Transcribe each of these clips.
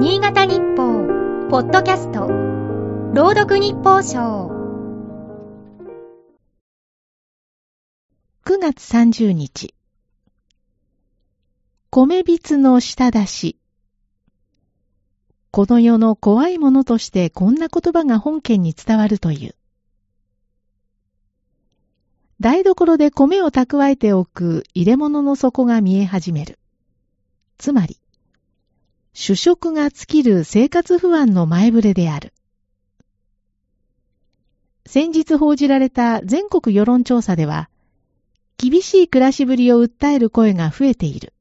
新潟日報、ポッドキャスト、朗読日報賞。9月30日。米びつの舌出し。この世の怖いものとしてこんな言葉が本件に伝わるという。台所で米を蓄えておく入れ物の底が見え始める。つまり、主食が尽きる生活不安の前触れである。先日報じられた全国世論調査では、厳しい暮らしぶりを訴える声が増えている。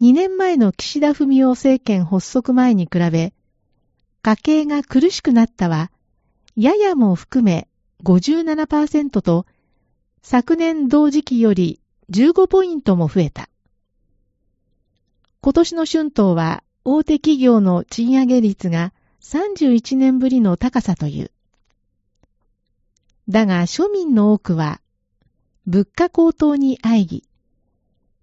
2年前の岸田文雄政権発足前に比べ、家計が苦しくなったは、ややも含め57%と、昨年同時期より15ポイントも増えた。今年の春闘は大手企業の賃上げ率が31年ぶりの高さという。だが庶民の多くは物価高騰に相ぎ、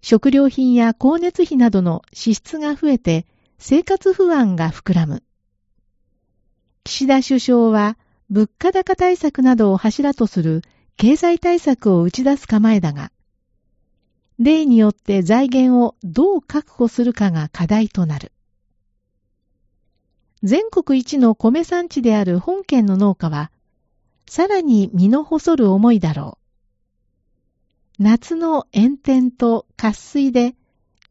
食料品や光熱費などの支出が増えて生活不安が膨らむ。岸田首相は物価高対策などを柱とする経済対策を打ち出す構えだが、例によって財源をどう確保するかが課題となる。全国一の米産地である本県の農家は、さらに身の細る思いだろう。夏の炎天と渇水で、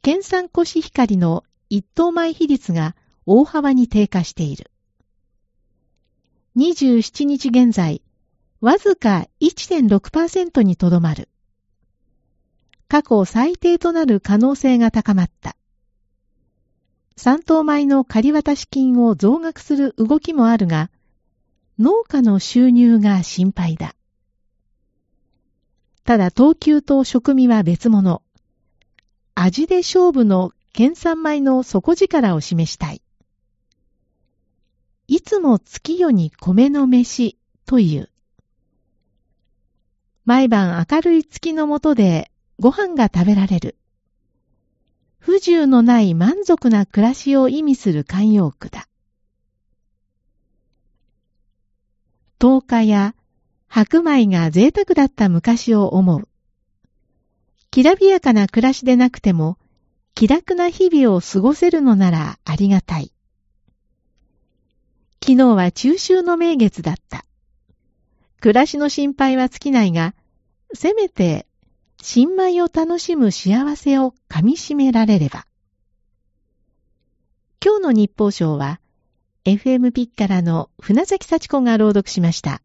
県産コシヒカリの一等米比率が大幅に低下している。27日現在、わずか1.6%にとどまる。過去最低となる可能性が高まった。三等米の借渡金を増額する動きもあるが、農家の収入が心配だ。ただ等級と食味は別物。味で勝負の県産米の底力を示したい。いつも月夜に米の飯という。毎晩明るい月の下でご飯が食べられる。不自由のない満足な暮らしを意味する慣用句だ。10日や白米が贅沢だった昔を思う。きらびやかな暮らしでなくても、気楽な日々を過ごせるのならありがたい。昨日は中秋の名月だった。暮らしの心配は尽きないが、せめて新米を楽しむ幸せを噛み締められれば。今日の日報賞は、FM ピッカラの船崎幸子が朗読しました。